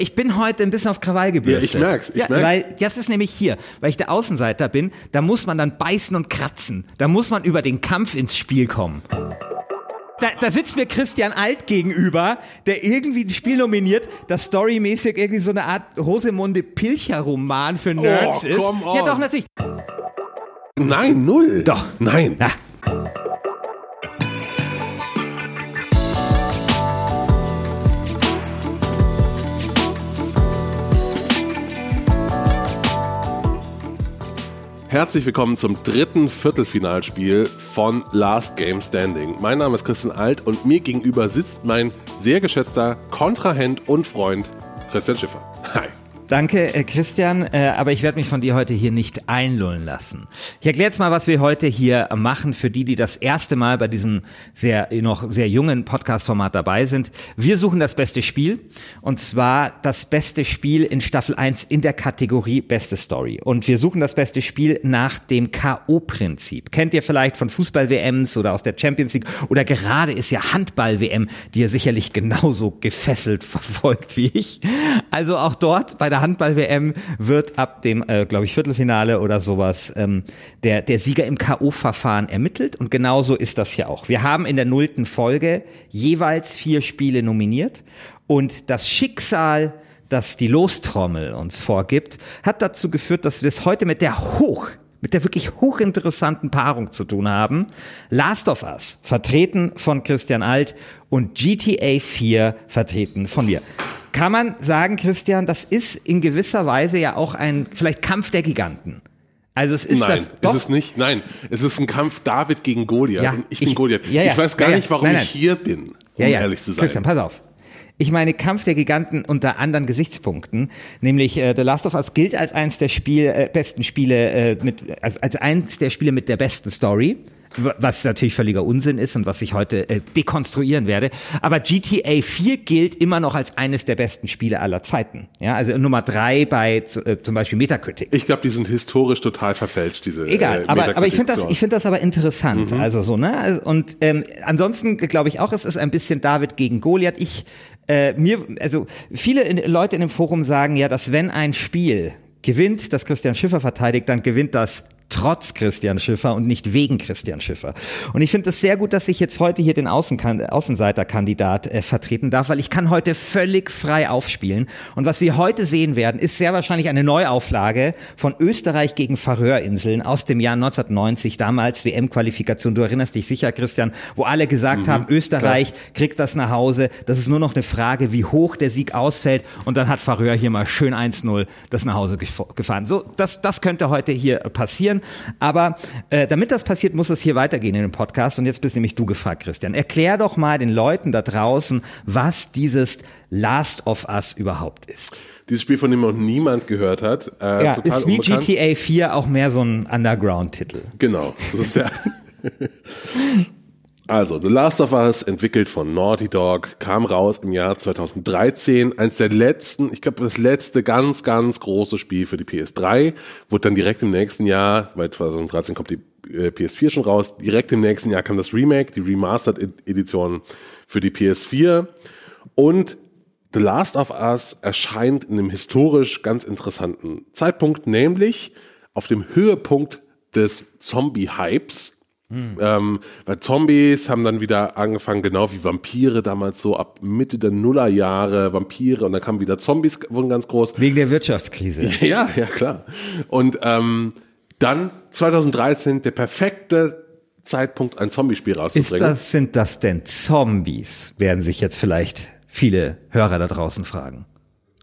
Ich bin heute ein bisschen auf Krawall gebürstet. Ja, ich merk's, ich ja, merk's. Weil das ist nämlich hier, weil ich der Außenseiter bin, da muss man dann beißen und kratzen. Da muss man über den Kampf ins Spiel kommen. Da, da sitzt mir Christian Alt gegenüber, der irgendwie ein Spiel nominiert, das storymäßig irgendwie so eine Art Rosemunde Pilcher-Roman für Nerds ist. come on. Ja, doch, natürlich. Nein, null. Doch. Nein. Ja. Herzlich willkommen zum dritten Viertelfinalspiel von Last Game Standing. Mein Name ist Christian Alt und mir gegenüber sitzt mein sehr geschätzter Kontrahent und Freund Christian Schiffer. Hi. Danke, äh, Christian, äh, aber ich werde mich von dir heute hier nicht einlullen lassen. Ich erkläre jetzt mal, was wir heute hier machen für die, die das erste Mal bei diesem sehr noch sehr jungen Podcast-Format dabei sind. Wir suchen das beste Spiel und zwar das beste Spiel in Staffel 1 in der Kategorie Beste Story. Und wir suchen das beste Spiel nach dem K.O.-Prinzip. Kennt ihr vielleicht von Fußball-WMs oder aus der Champions League oder gerade ist ja Handball-WM, die ihr sicherlich genauso gefesselt verfolgt wie ich. Also auch dort bei der Handball-WM wird ab dem, äh, glaube ich, Viertelfinale oder sowas ähm, der, der Sieger im K.O.-Verfahren ermittelt. Und genauso ist das hier auch. Wir haben in der nullten Folge jeweils vier Spiele nominiert und das Schicksal das die Lostrommel uns vorgibt, hat dazu geführt, dass wir es heute mit der hoch mit der wirklich hochinteressanten Paarung zu tun haben. Last of Us, vertreten von Christian Alt und GTA 4, vertreten von mir. Kann man sagen, Christian, das ist in gewisser Weise ja auch ein vielleicht Kampf der Giganten. Also es ist Nein, das doch, ist es nicht. Nein, es ist ein Kampf David gegen Goliath. Ja, und ich bin ich- Goliath. ja, ja, ich weiß gar nicht, warum Nein, nein. ich hier bin, um ja, ja. ehrlich zu sein. Christian, pass auf. Ich meine Kampf der Giganten unter anderen Gesichtspunkten, nämlich äh, The Last of Us gilt als eins der Spiel, äh, besten Spiele äh, mit als, als eins der Spiele mit der besten Story, was natürlich völliger Unsinn ist und was ich heute äh, dekonstruieren werde. Aber GTA 4 gilt immer noch als eines der besten Spiele aller Zeiten. Ja, also Nummer drei bei äh, zum Beispiel Metacritic. Ich glaube, die sind historisch total verfälscht, diese Egal, äh, aber, aber ich finde das, ich finde das aber interessant. Also so, ne? Und ähm, ansonsten glaube ich auch, es ist ein bisschen David gegen Goliath. Ich, äh, mir, also viele in, Leute in dem Forum sagen ja, dass wenn ein Spiel gewinnt, das Christian Schiffer verteidigt, dann gewinnt das trotz Christian Schiffer und nicht wegen Christian Schiffer. Und ich finde es sehr gut, dass ich jetzt heute hier den Außenkan Außenseiterkandidat äh, vertreten darf, weil ich kann heute völlig frei aufspielen. Und was wir heute sehen werden, ist sehr wahrscheinlich eine Neuauflage von Österreich gegen Färöerinseln aus dem Jahr 1990, damals WM-Qualifikation. Du erinnerst dich sicher, Christian, wo alle gesagt haben, Österreich kriegt das nach Hause. Das ist nur noch eine Frage, wie hoch der Sieg ausfällt. Und dann hat Färöer hier mal schön 1-0 das nach Hause gef- gefahren. So, das, das könnte heute hier passieren. Aber äh, damit das passiert, muss es hier weitergehen in dem Podcast. Und jetzt bist nämlich du gefragt, Christian. Erklär doch mal den Leuten da draußen, was dieses Last of Us überhaupt ist. Dieses Spiel, von dem noch niemand gehört hat. Äh, Ja, ist wie unbekannt. GTA 4 auch mehr so ein Underground-Titel. Genau, das ist der. Also, The Last of Us, entwickelt von Naughty Dog, kam raus im Jahr 2013. Eins der letzten, ich glaube, das letzte ganz, ganz große Spiel für die PS3. Wurde dann direkt im nächsten Jahr, weil 2013 kommt die äh, PS4 schon raus, direkt im nächsten Jahr kam das Remake, die Remastered-Edition für die PS4. Und The Last of Us erscheint in einem historisch ganz interessanten Zeitpunkt, nämlich auf dem Höhepunkt des Zombie-Hypes. Ähm, weil Zombies haben dann wieder angefangen, genau wie Vampire damals so ab Mitte der Nullerjahre, Vampire und dann kamen wieder Zombies, wurden ganz groß. Wegen der Wirtschaftskrise. Ja, ja, klar. Und ähm, dann 2013 der perfekte Zeitpunkt, ein Zombie-Spiel Ist rauszubringen. das, sind das denn Zombies? Werden sich jetzt vielleicht viele Hörer da draußen fragen.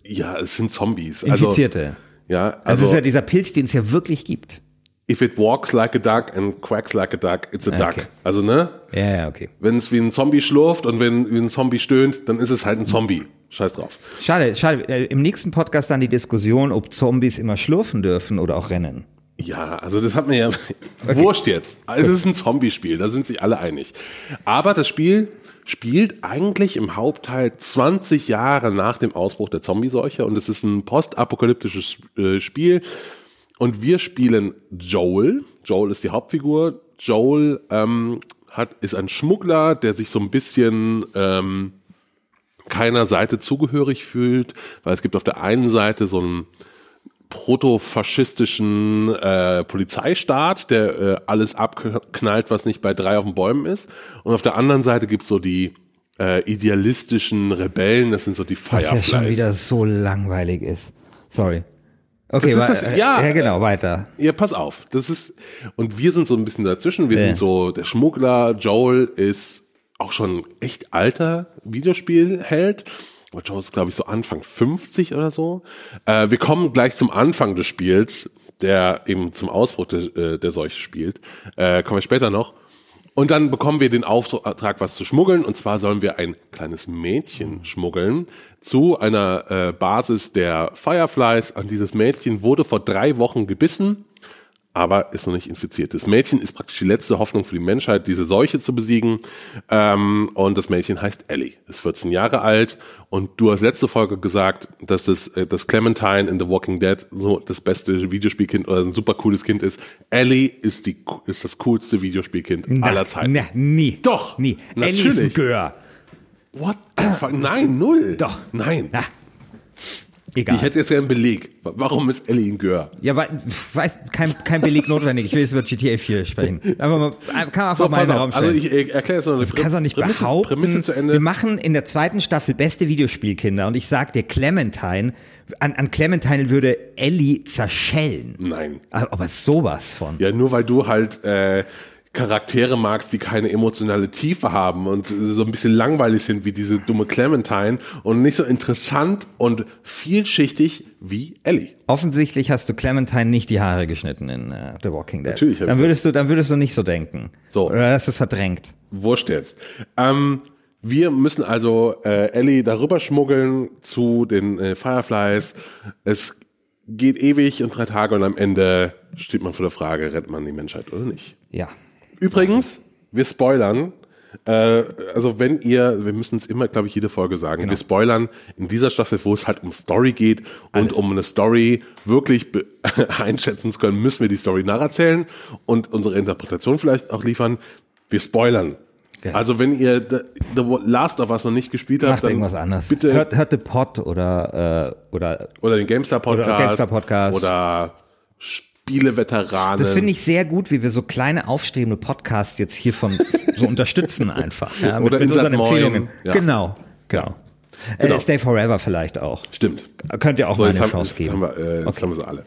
ja, es sind Zombies. Also, Infizierte. ja, Also, also es ist ja dieser Pilz, den es ja wirklich gibt. If it walks like a duck and quacks like a duck, it's a Okay. duck. Also, ne? Ja, ja, okay. Wenn es wie ein Zombie schlurft und wenn wie ein Zombie stöhnt, dann ist es halt ein Zombie. Scheiß drauf. Schade, schade. Äh, Im nächsten Podcast dann die Diskussion, ob Zombies immer schlurfen dürfen oder auch rennen. Ja, also das hat mir ja wurscht jetzt. Es ist ein Zombie-Spiel, da sind sich alle einig. Aber das Spiel spielt eigentlich im Hauptteil 20 Jahre nach dem Ausbruch der Zombie-Seuche und es ist ein postapokalyptisches äh, Spiel. Und wir spielen Joel. Joel ist die Hauptfigur. Joel ähm, hat, ist ein Schmuggler, der sich so ein bisschen ähm, keiner Seite zugehörig fühlt, weil es gibt auf der einen Seite so einen protofaschistischen äh, Polizeistaat, der äh, alles abknallt, was nicht bei drei auf den Bäumen ist. Und auf der anderen Seite gibt's so die äh, idealistischen Rebellen, das sind so die Fireflies. Was ja schon wieder so langweilig ist. Sorry. Okay, Das wa- ja. ja, genau, weiter. Ja, pass auf. Das ist, und wir sind so ein bisschen dazwischen. Wir Ja. sind so, der Schmuggler, Joel ist auch schon echt alter Videospielheld. Aber Joel ist, glaube ich, so Anfang 50 oder so. Äh, wir kommen gleich zum Anfang des Spiels, der eben zum Ausbruch der, äh, der Seuche spielt. Äh, kommen wir später noch. Und dann bekommen wir den Auftrag, was zu schmuggeln. Und zwar sollen wir ein kleines Mädchen schmuggeln zu einer äh, Basis der Fireflies. Und dieses Mädchen wurde vor drei Wochen gebissen, aber ist noch nicht infiziert. Das Mädchen ist praktisch die letzte Hoffnung für die Menschheit, diese Seuche zu besiegen. Ähm, und das Mädchen heißt Ellie, ist 14 Jahre alt. Und du hast letzte Folge gesagt, dass das, äh, das Clementine in The Walking Dead so das beste Videospielkind oder ein super cooles Kind ist. Ellie ist, die, ist das coolste Videospielkind aller Zeiten. Na, nie. Doch, Nie. Ellie ist ein natürlich. Gör. What the fuck? Nein, null. Doch. Nein. Ja. Egal. Ich hätte jetzt gerne einen Beleg. Warum ist Ellie ein Gör? ja, weil, weiß, kein, kein Beleg notwendig. Ich will jetzt über GTA 4 sprechen. Aber man kann man einfach So, mal in den Raum. Also stellen. ich äh, erkläre jetzt noch Du kannst doch nicht Prämisse, behaupten, Prämisse zu Ende. wir machen in der zweiten Staffel beste Videospielkinder und ich sag dir, Clementine, an, an Clementine würde Ellie zerschellen. Nein. Aber sowas von. Ja, nur weil du halt äh, Charaktere magst, die keine emotionale Tiefe haben und so ein bisschen langweilig sind wie diese dumme Clementine und nicht so interessant und vielschichtig wie Ellie. Offensichtlich hast du Clementine nicht die Haare geschnitten in äh, The Walking Dead. Natürlich Dann würdest du, dann würdest du nicht so denken. So. Oder hast du es verdrängt. Wurscht jetzt. Ähm, wir müssen also äh, Ellie darüber schmuggeln zu den äh, Fireflies. Es geht ewig und drei Tage und am Ende steht man vor der Frage, rettet man die Menschheit oder nicht. Ja. Übrigens, wir spoilern. Äh, also wenn ihr, wir müssen es immer, glaube ich, jede Folge sagen, Genau. wir spoilern in dieser Staffel, wo es halt um Story geht und Alles. um eine Story wirklich einschätzen zu können, müssen wir die Story nacherzählen und unsere Interpretation vielleicht auch liefern. Wir spoilern. Genau. Also wenn ihr The, The Last of Us noch nicht gespielt habt, Macht dann irgendwas anderes. bitte Hört, hört The Pod oder, äh, oder oder den GameStar Podcast Oder GameStar Podcast. oder Spieleveteranen. Das finde ich sehr gut, wie wir so kleine aufstrebende Podcasts jetzt hiervon so unterstützen einfach. Ja, mit, Oder mit unseren Moin. Empfehlungen. Ja. Genau, genau. Genau. Äh, Stay Forever vielleicht auch. Stimmt. Könnt ihr auch So, mal eine haben, Chance geben. haben wir, äh, jetzt haben wir sie alle.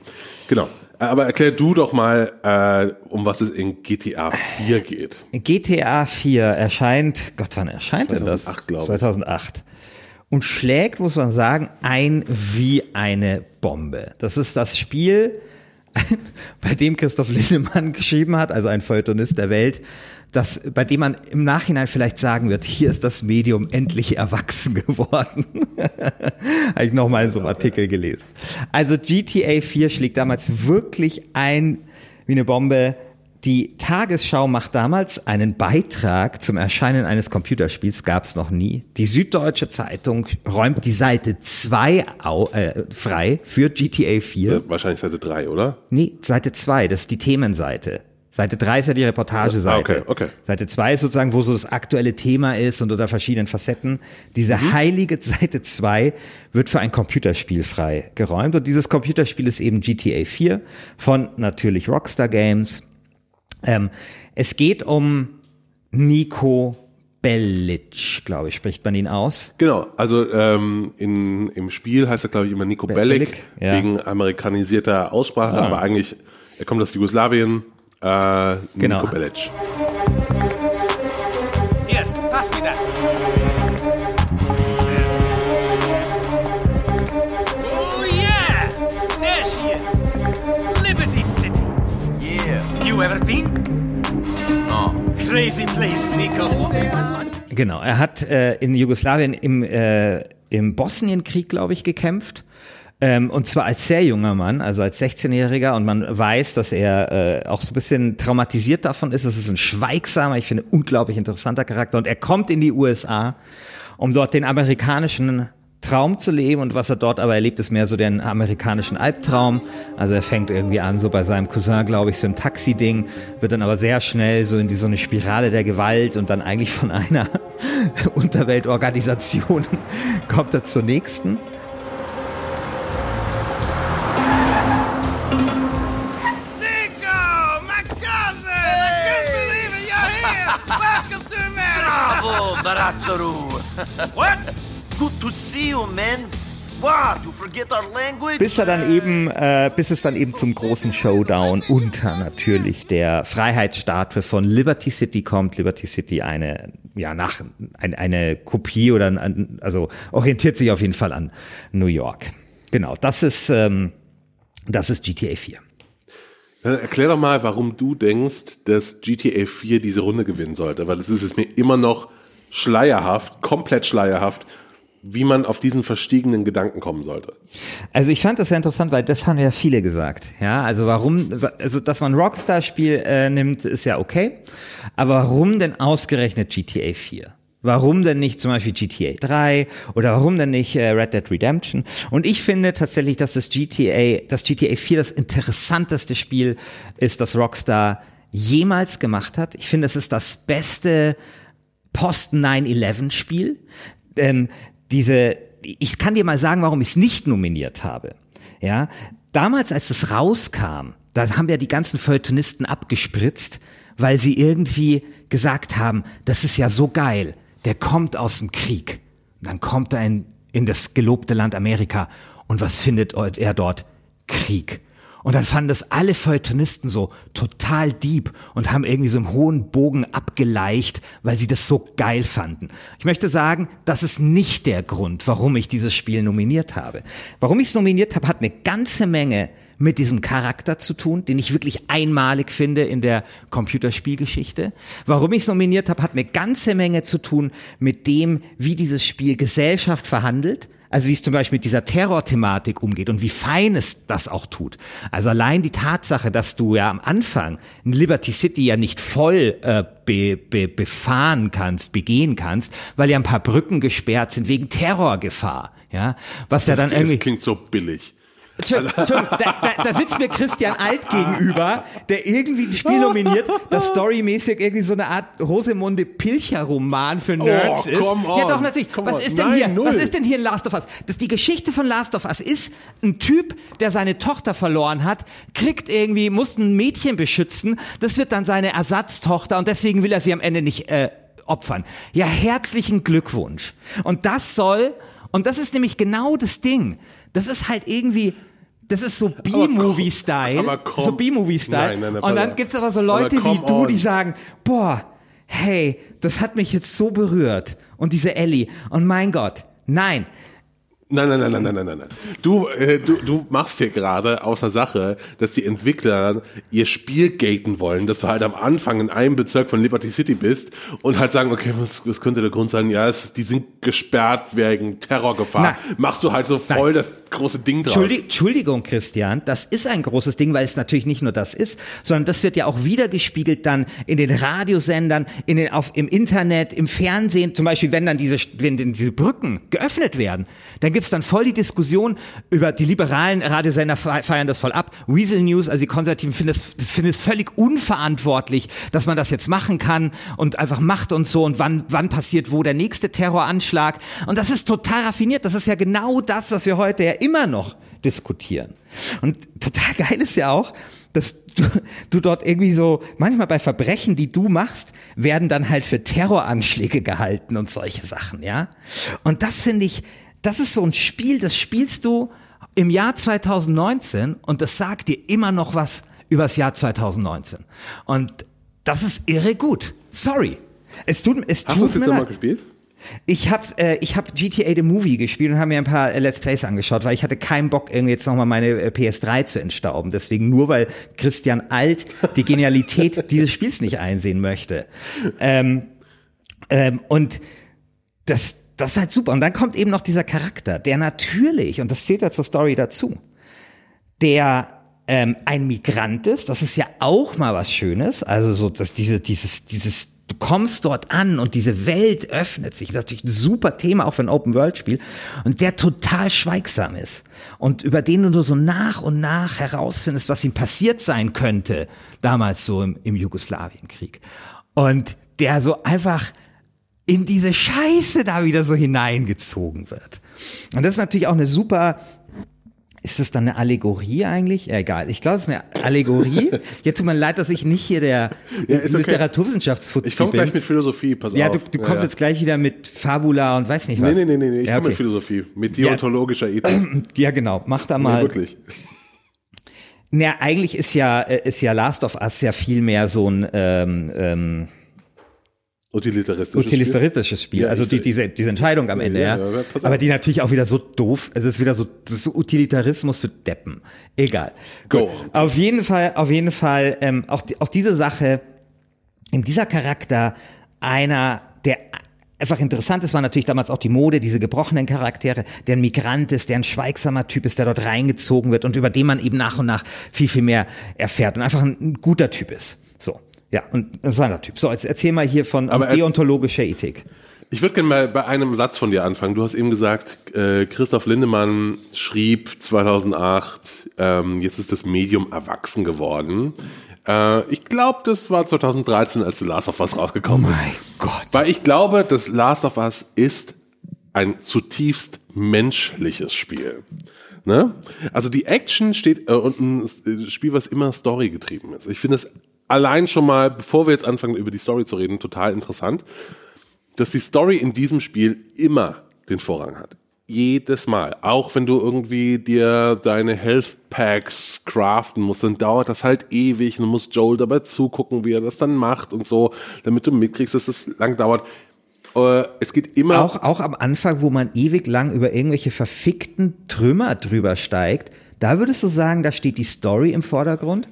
Genau. Äh, Aber erklär du doch mal, äh, um was es in GTA 4 geht. GTA 4 erscheint, Gott, wann erscheint denn das? 2008, glaub ich. 2008. Und schlägt, muss man sagen, ein wie eine Bombe. Das ist das Spiel, bei dem Christoph Lindemann geschrieben hat, also ein Feuilletonist der Welt, das, bei dem man im Nachhinein vielleicht sagen wird, hier ist das Medium endlich erwachsen geworden. Habe ich nochmal in so einem Artikel gelesen. Also GTA 4 schlägt damals wirklich ein wie eine Bombe. Die Tagesschau macht damals einen Beitrag zum Erscheinen eines Computerspiels, gab es noch nie. Die Süddeutsche Zeitung räumt die Seite 2 au, äh, frei für GTA 4. Äh, Wahrscheinlich Seite 3, oder? Nee, Seite 2, das ist die Themenseite. Seite 3 ist ja die Reportageseite. Ah, okay, okay. Seite 2 ist sozusagen, wo so das aktuelle Thema ist und unter verschiedenen Facetten. Diese Mhm. heilige Seite 2 wird für ein Computerspiel frei geräumt. Und dieses Computerspiel ist eben GTA 4 von natürlich Rockstar Games. Ähm, es geht um Nico Bellic, glaube ich, spricht man ihn aus. Genau, also ähm, in, im Spiel heißt er, glaube ich, immer Nico Bellic, Bellic, ja. wegen amerikanisierter Aussprache, Ah. aber eigentlich, er kommt aus Jugoslawien, äh, Genau. Nico Bellic. Pass me that. Oh yeah! There she is. Liberty City. Yeah. You ever been? Crazy place, Nico. Genau, er hat äh, in Jugoslawien im, äh, im Bosnienkrieg, glaube ich, gekämpft. Ähm, und zwar als sehr junger Mann, also als 16-Jähriger. Und man weiß, dass er äh, auch so ein bisschen traumatisiert davon ist. Es ist ein schweigsamer, ich finde, unglaublich interessanter Charakter. Und er kommt in die USA, um dort den amerikanischen Traum zu leben und was er dort aber erlebt, ist mehr so den amerikanischen Albtraum. Also er fängt irgendwie an, so bei seinem Cousin, glaube ich, so ein Taxi-Ding, wird dann aber sehr schnell so in die, so eine Spirale der Gewalt und dann eigentlich von einer Unterweltorganisation kommt er zur nächsten. Nico, my cousin! I couldn't believe it. You're here. Welcome to America. Bravo, Barazzaru. What? To see you, man. What, you forget our language? bis er dann eben, äh, bis es dann eben zum großen Showdown unter natürlich der Freiheitsstatue von Liberty City kommt. Liberty City eine, ja, nach, ein, eine Kopie oder ein, also orientiert sich auf jeden Fall an New York. Genau, das ist, ähm, das ist GTA 4. Dann erklär doch mal, warum du denkst, dass GTA 4 diese Runde gewinnen sollte, weil es ist es mir immer noch schleierhaft, komplett schleierhaft, wie man auf diesen verstiegenen Gedanken kommen sollte. Also ich fand das ja interessant, weil das haben ja viele gesagt. Ja, also warum, also dass man Rockstar-Spiel äh, nimmt, ist ja okay. Aber warum denn ausgerechnet GTA 4? Warum denn nicht zum Beispiel GTA 3 oder warum denn nicht äh, Red Dead Redemption? Und ich finde tatsächlich, dass das GTA, das GTA 4 das interessanteste Spiel ist, das Rockstar jemals gemacht hat. Ich finde, es ist das beste Post-9-11-Spiel. Ähm, diese, ich kann dir mal sagen, warum ich es nicht nominiert habe. Ja, damals, als es rauskam, da haben ja die ganzen Feuilletonisten abgespritzt, weil sie irgendwie gesagt haben, das ist ja so geil, der kommt aus dem Krieg. Und dann kommt er in, in das gelobte Land Amerika und was findet er dort? Krieg. Und dann fanden das alle Feuilletonisten so total deep und haben irgendwie so im hohen Bogen abgeleicht, weil sie das so geil fanden. Ich möchte sagen, das ist nicht der Grund, warum ich dieses Spiel nominiert habe. Warum ich es nominiert habe, hat eine ganze Menge mit diesem Charakter zu tun, den ich wirklich einmalig finde in der Computerspielgeschichte. Warum ich es nominiert habe, hat eine ganze Menge zu tun mit dem, wie dieses Spiel Gesellschaft verhandelt. Also wie es zum Beispiel mit dieser Terrorthematik umgeht und wie fein es das auch tut. Also allein die Tatsache, dass du ja am Anfang in Liberty City ja nicht voll äh, be, be, befahren kannst, begehen kannst, weil ja ein paar Brücken gesperrt sind wegen Terrorgefahr. Ja, was ja dann das irgendwie klingt so billig. Entschuldigung, Entschuldigung, da, da, da sitzt mir Christian Alt gegenüber, der irgendwie ein Spiel nominiert, das storymäßig irgendwie so eine Art Rosemunde Pilcher-Roman für Nerds Oh, ist. Ja, doch, natürlich. come Was on. ist denn Nein, hier? null. Was ist denn hier in Last of Us? Das, die Geschichte von Last of Us ist, ein Typ, der seine Tochter verloren hat, kriegt irgendwie, muss ein Mädchen beschützen, das wird dann seine Ersatztochter und deswegen will er sie am Ende nicht äh, opfern. Ja, herzlichen Glückwunsch. Und das soll, und das ist nämlich genau das Ding. Das ist halt irgendwie, das ist so B-Movie-Style. So B-Movie-Style. Und dann aber- gibt's aber so Leute aber wie du, die sagen, boah, hey, das hat mich jetzt so berührt. Und diese Ellie. Und mein Gott, nein. Nein, nein, nein, nein, nein, nein, nein, nein. Du, äh, du, du machst hier gerade außer Sache, dass die Entwickler ihr Spiel gaten wollen, dass du halt am Anfang in einem Bezirk von Liberty City bist und halt sagen, okay, was, was könnte der Grund sein? Ja, es, die sind gesperrt wegen Terrorgefahr. Nein. Machst du halt so voll das große Ding drauf. Entschuldigung, Christian, das ist ein großes Ding, weil es natürlich nicht nur das ist, sondern das wird ja auch wiedergespiegelt dann in den Radiosendern, in den, auf, im Internet, im Fernsehen, zum Beispiel, wenn dann diese, wenn diese Brücken geöffnet werden, dann gibt's dann voll die Diskussion über die liberalen Radiosender fe- feiern das voll ab. Weasel News, also die Konservativen, finden es, finden es völlig unverantwortlich, dass man das jetzt machen kann und einfach macht und so und wann, wann passiert wo der nächste Terroranschlag. Und das ist total raffiniert. Das ist ja genau das, was wir heute ja immer noch diskutieren. Und total geil ist ja auch, dass du, du dort irgendwie so, manchmal bei Verbrechen, die du machst, werden dann halt für Terroranschläge gehalten und solche Sachen, ja. Und das finde ich, das ist so ein Spiel, das spielst du im Jahr 2019 und das sagt dir immer noch was über das Jahr 2019. Und das ist irre gut. Sorry. Es tut, es Hast du es jetzt nochmal gespielt? Ich habe äh, ich hab GTA The Movie gespielt und habe mir ein paar äh, Let's Plays angeschaut, weil ich hatte keinen Bock, irgendwie jetzt nochmal meine äh, PS3 zu entstauben. Deswegen nur, weil Christian Alt die Genialität dieses Spiels nicht einsehen möchte. Ähm, ähm, und das, das ist halt super. Und dann kommt eben noch dieser Charakter, der natürlich, und das zählt ja zur Story dazu, der ähm, ein Migrant ist, das ist ja auch mal was Schönes. Also so, dass diese, dieses, dieses du kommst dort an und diese Welt öffnet sich. Das ist natürlich ein super Thema auch für ein Open-World-Spiel. Und der total schweigsam ist. Und über den du nur so nach und nach herausfindest, was ihm passiert sein könnte, damals so im, im Jugoslawienkrieg. Und der so einfach in diese Scheiße da wieder so hineingezogen wird. Und das ist natürlich auch eine super ist das dann eine Allegorie eigentlich? Ja, egal. Ich glaube, es ist eine Allegorie. Jetzt tut mir leid, dass ich nicht hier der Ja, okay. Literaturwissenschaftsfuzzi Ich komme bin. gleich mit Philosophie, pass ja, auf. du, du kommst ja. jetzt gleich wieder mit Fabula und weiß nicht Nee, was. nee, nee, nee, nee. ich Ja, komme okay. mit Philosophie, mit Ja. deontologischer Ethik. Ja, genau. Mach da Nee, mal. wirklich. Na, eigentlich ist ja äh, ist ja Last of Us ja viel mehr so ein ähm, ähm, Utilitaristisches utilitaristisches Spiel. Ja, also die, diese diese Entscheidung am Ende, Ja, ja. ja, Aber die natürlich auch wieder so doof. Es ist wieder so, das ist so Utilitarismus für Deppen. Egal. Go. Gut. Auf jeden Fall, auf jeden Fall ähm, auch die, auch diese Sache. In dieser Charakter einer der einfach interessant ist, war natürlich damals auch die Mode, diese gebrochenen Charaktere, der ein Migrant ist, der ein schweigsamer Typ ist, der dort reingezogen wird und über den man eben nach und nach viel, viel mehr erfährt und einfach ein, ein guter Typ ist. So. Ja, und ein seiner Typ. So, jetzt erzähl mal hier von Aber er- deontologischer Ethik. Ich würde gerne mal bei einem Satz von dir anfangen. Du hast eben gesagt, äh, Christoph Lindemann schrieb 2008, ähm, jetzt ist das Medium erwachsen geworden. Äh, ich glaube, das war 2013, als The Last of Us rausgekommen ist. Mein Gott. Weil ich glaube, das Last of Us ist ein zutiefst menschliches Spiel. Ne? Also die Action steht äh, und ein Spiel, was immer Story getrieben ist. Ich finde es allein schon mal, bevor wir jetzt anfangen über die Story zu reden, total interessant, dass die Story in diesem Spiel immer den Vorrang hat. Jedes Mal. Auch wenn du irgendwie dir deine Health Packs craften musst, dann dauert das halt ewig und du musst Joel dabei zugucken, wie er das dann macht und so, damit du mitkriegst, dass es lang dauert. Es geht immer Auch, auch am Anfang, wo man ewig lang über irgendwelche verfickten Trümmer drüber steigt, da würdest du sagen, da steht die Story im Vordergrund?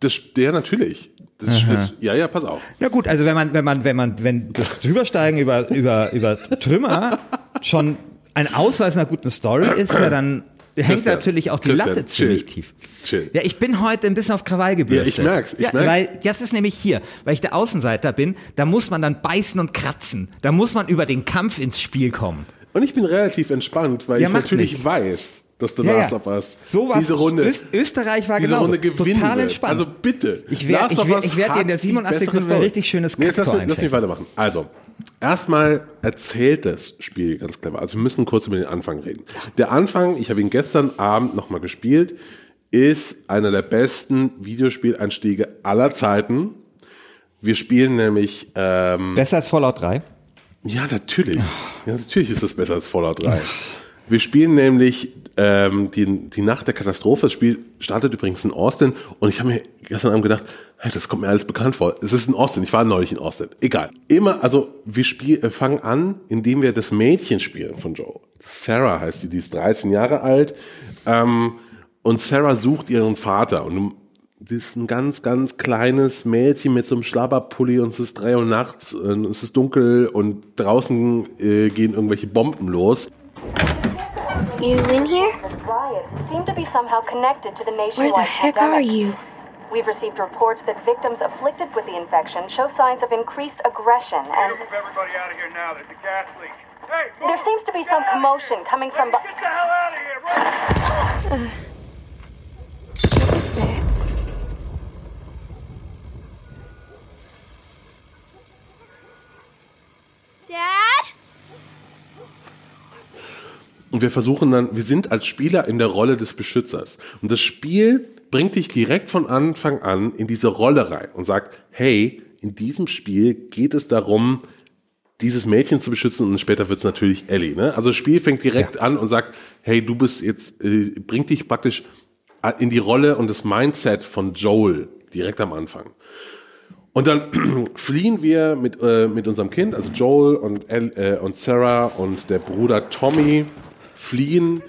Das, der natürlich. Das, das, ja, ja, pass auf. Na gut, also wenn man, wenn man, wenn man, wenn das Drübersteigen über, über, über Trümmer schon ein Ausweis einer guten Story ist, ja, dann hängt Christian, natürlich auch die Christian, Latte ziemlich chill. tief. Chill. Ja, ich bin heute ein bisschen auf Krawall gebürstet. Ja, ich merk's, ich ja, merk's. Weil das ist nämlich hier, weil ich der Außenseiter bin, da muss man dann beißen und kratzen. Da muss man über den Kampf ins Spiel kommen. Und ich bin relativ entspannt, weil Ja, ich natürlich nichts. weiß, dass The Ja, Last of Us So was, diese Runde, Öst, Österreich war diese. Runde gewinnen Total entspannt. Also bitte. Ich werd- Last ich werd- ich werd dir in der hat die 87. bessere Minute ein richtig schönes nee, jetzt lass, mich, lass mich weitermachen. Also, erstmal erzählt das Spiel ganz clever. Also wir müssen kurz über den Anfang reden. Der Anfang, ich habe ihn gestern Abend nochmal gespielt, ist einer der besten Videospieleinstiege aller Zeiten. Wir spielen nämlich ähm, Besser als Fallout 3. ja, natürlich. Ja, natürlich ist es besser als Fallout 3. Wir spielen nämlich ähm, die, die Nacht der Katastrophe. Das Spiel startet übrigens in Austin und ich habe mir gestern Abend gedacht, hey, das kommt mir alles bekannt vor. Es ist in Austin. Ich war neulich in Austin. Egal. Immer, also wir spiel, äh, fangen an, indem wir das Mädchen spielen von Joe. Sarah heißt die, die ist 13 Jahre alt. Ähm, und Sarah sucht ihren Vater und das ist ein ganz, ganz kleines Mädchen mit so einem Schlabberpulli und es ist drei Uhr nachts und es ist dunkel und draußen äh, gehen irgendwelche Bomben los. You in here? The Riots seem to be somehow connected to the nationwide Where nationwide the heck are you? We've received reports that victims afflicted with the infection show signs of increased aggression, and Move everybody out of here now. There's a gas leak. Hey, there seems to be Get some commotion here! coming from. Get the hell out of here! Run! Uh, what was that? Dad? Und wir versuchen dann, wir sind als Spieler in der Rolle des Beschützers. Und das Spiel bringt dich direkt von Anfang an in diese Rolle rein und sagt, hey, in diesem Spiel geht es darum, dieses Mädchen zu beschützen und später wird es natürlich Ellie. Ne? Also das Spiel fängt direkt an und sagt, hey, du bist jetzt, äh, bringt dich praktisch in die Rolle und das Mindset von Joel direkt am Anfang. Und dann fliehen wir mit, äh, mit unserem Kind, also Joel und, El, äh, und Sarah und der Bruder Tommy fliehen.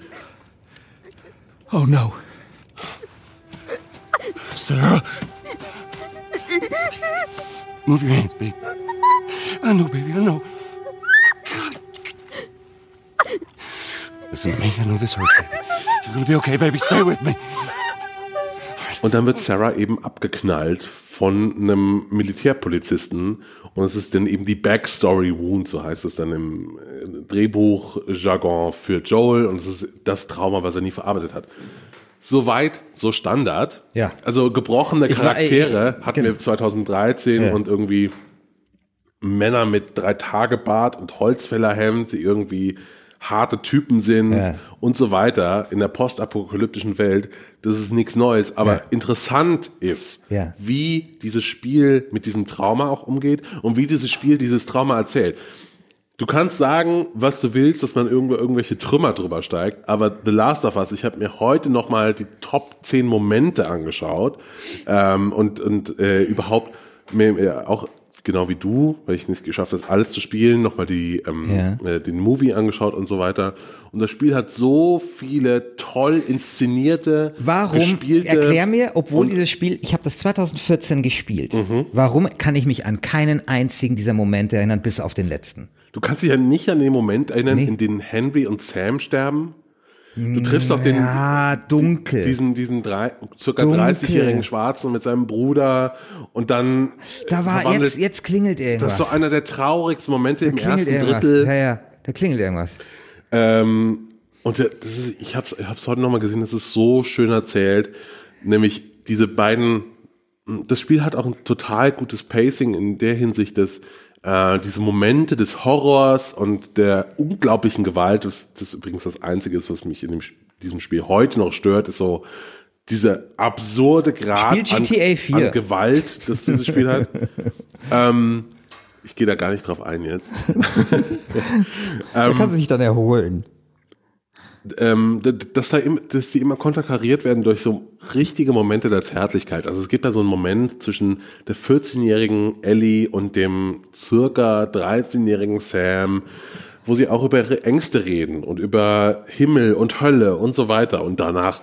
Oh no. Sarah. Move your hands, baby. I know, baby, I know. Listen to me, I know this hurts, baby. You're gonna be okay, baby. Stay with me. Und dann wird Sarah eben abgeknallt von einem Militärpolizisten. Und es ist dann eben die Backstory Wound, so heißt es dann im Drehbuchjargon für Joel. Und es ist das Trauma, was er nie verarbeitet hat. Soweit, so Standard. Ja. Also gebrochene Ich war- Charaktere ich- hatten wir 2013 Ja. und irgendwie Männer mit drei Tage Bart und Holzfällerhemd, die irgendwie harte Typen sind Ja. und so weiter in der postapokalyptischen Welt. Das ist nichts Neues. Aber Ja. interessant ist, Ja. wie dieses Spiel mit diesem Trauma auch umgeht und wie dieses Spiel dieses Trauma erzählt. Du kannst sagen, was du willst, dass man irgendwo irgendwelche Trümmer drüber steigt, aber The Last of Us, ich habe mir heute nochmal die Top 10 Momente angeschaut ähm, und, und äh, überhaupt mir, mir auch genau wie du, weil ich nicht geschafft habe, alles zu spielen, nochmal die ähm, Ja. äh, den Movie angeschaut und so weiter. Und das Spiel hat so viele toll inszenierte, Warum, gespielte erklär mir, obwohl dieses Spiel, ich habe das 2014 gespielt, Mhm. warum kann ich mich an keinen einzigen dieser Momente erinnern, bis auf den letzten? Du kannst dich ja nicht an den Moment erinnern, Nee. in dem Henry und Sam sterben. Du triffst doch den, Ja, dunkel. diesen, diesen drei, circa Dunkel. 30-jährigen Schwarzen mit seinem Bruder und dann da war, jetzt, jetzt klingelt irgendwas. das ist so einer der traurigsten Momente da im ersten irgendwas. Drittel. Ja, ja, da klingelt irgendwas. Ähm, und das ist, ich habe ich hab's heute nochmal gesehen, das ist so schön erzählt, nämlich diese beiden, das Spiel hat auch ein total gutes Pacing in der Hinsicht, dass äh, diese Momente des Horrors und der unglaublichen Gewalt, das, das übrigens das Einzige ist, was mich in dem, diesem Spiel heute noch stört, ist so diese absurde Grad Spiel GTA 4. An, an Gewalt, das dieses Spiel hat. ähm, ich gehe da gar nicht drauf ein jetzt. da kann sie sich dann erholen. Ähm, dass da im, dass die immer konterkariert werden durch so richtige Momente der Zärtlichkeit. Also es gibt da so einen Moment zwischen der 14-jährigen Ellie und dem circa 13-jährigen Sam, wo sie auch über ihre Ängste reden und über Himmel und Hölle und so weiter. Und danach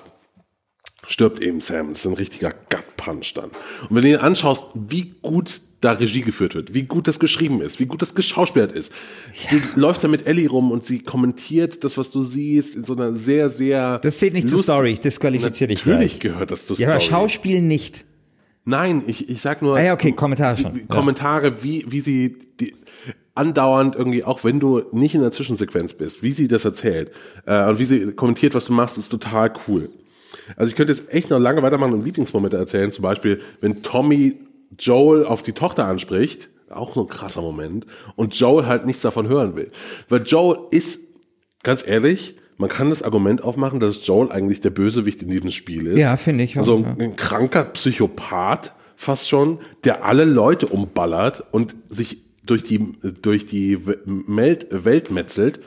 stirbt eben Sam. Das ist ein richtiger Gut-Punch dann. Und wenn du dir anschaust, wie gut da Regie geführt wird, wie gut das geschrieben ist, wie gut das geschauspielert ist. Du läufst da mit Ellie rum und sie kommentiert das, was du siehst, in so einer sehr, sehr... Das zählt nicht zur lust- Story, ich disqualifiziere dich Natürlich gleich. gehört das zur Ja, aber Story. Schauspiel nicht. Nein, ich, ich sag nur... Ah ja, okay, Kommentare wie, schon. Wie, Ja. Kommentare, wie, wie sie die, andauernd irgendwie, auch wenn du nicht in der Zwischensequenz bist, wie sie das erzählt äh, und wie sie kommentiert, was du machst, ist total cool. Also ich könnte jetzt echt noch lange weitermachen und Lieblingsmomente erzählen, zum Beispiel, wenn Tommy Joel auf die Tochter anspricht, auch so ein krasser Moment, und Joel halt nichts davon hören will. Weil Joel ist, ganz ehrlich, man kann das Argument aufmachen, dass Joel eigentlich der Bösewicht in diesem Spiel ist. Ja, finde ich auch, Also ein, ein kranker Psychopath, fast schon, der alle Leute umballert und sich durch die, durch die Welt, Welt metzelt.